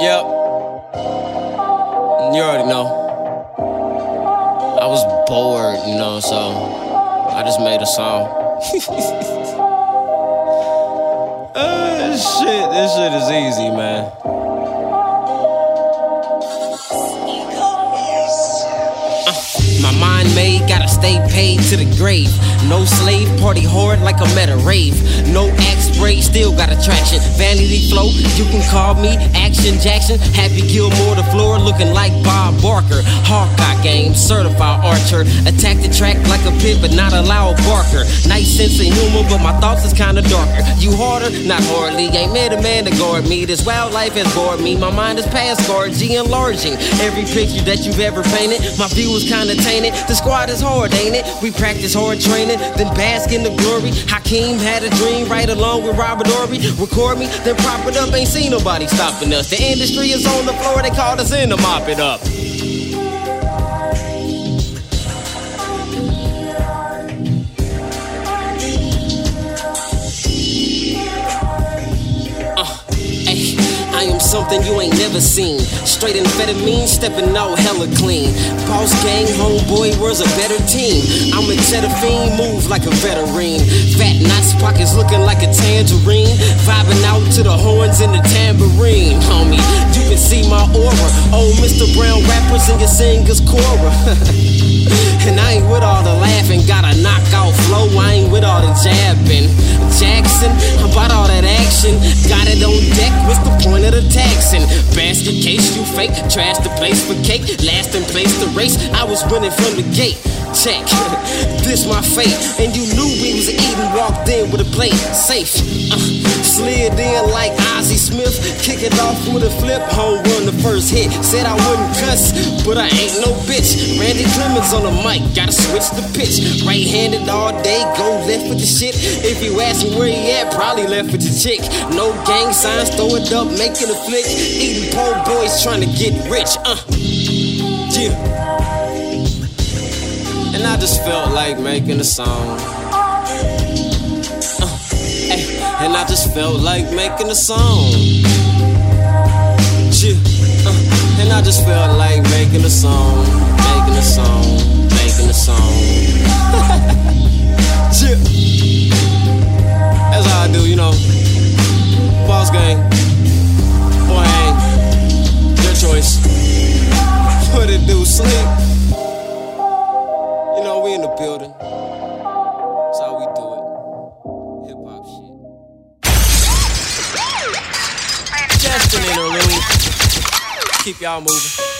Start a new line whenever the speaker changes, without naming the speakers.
Yep. You already know. I was bored, you know, so I just made a song. uh, shit, this shit is easy, man. Stay paid to the grave. No slave, party hard like I'm at a rave. No axe spray, still got attraction. Vanity flow, you can call me Action Jackson. Happy Gilmore, the floor looking like Bob Barker. Hawkeye game, certified archer. Attack the track like a pit, but not a loud barker. Nice sense humor, but my thoughts is kinda darker. You harder, not hardly. Ain't met a man to guard me. This wildlife has bored me. My mind is past guard, G enlarging. Every picture that you've ever painted, my view is kinda tainted. The squad is hard, ain't it? We practice hard training, then bask in the glory. Hakeem had a dream right along with Robert Horry. Record me, then prop it up. Ain't seen nobody stopping us. The industry is on the floor, they called us in to mop it up. Something you ain't never seen. Straight amphetamine, stepping out hella clean. Boss gang, homeboy, where's a better team? I'm a cheddar fiend, move like a veteran. Fat knots, pockets looking like a tangerine. Vibing out to the horns and the tambourine, homie. You can see my aura. Old Mr. Brown rappers and your singers Cora. and I ain't with all the laughing, got a knockout flow. I ain't with all the jabbing. Jackson, about all that action. Fake. Trash the place for cake. Last in place the race. I was winning from the gate. Check, this my fate. And you knew we was eating, walked in with a plate. Safe. Uh, slid in like Ozzie Smith. Kick it off with a flip. Home run the first hit. Said I wouldn't cuss, but I ain't no bitch. Randy Clemens on the mic, gotta switch the pitch. Right handed all day, go left with the shit. If you ask me where he at, probably left with your chick. No gang signs, throw it up, making a flick. Eating poor boys trying to get rich. Uh, yeah. And I just felt like making a song. Uh, and I just felt like making a song. Yeah. Uh, and I just felt like making a song, making a song, Keep y'all moving.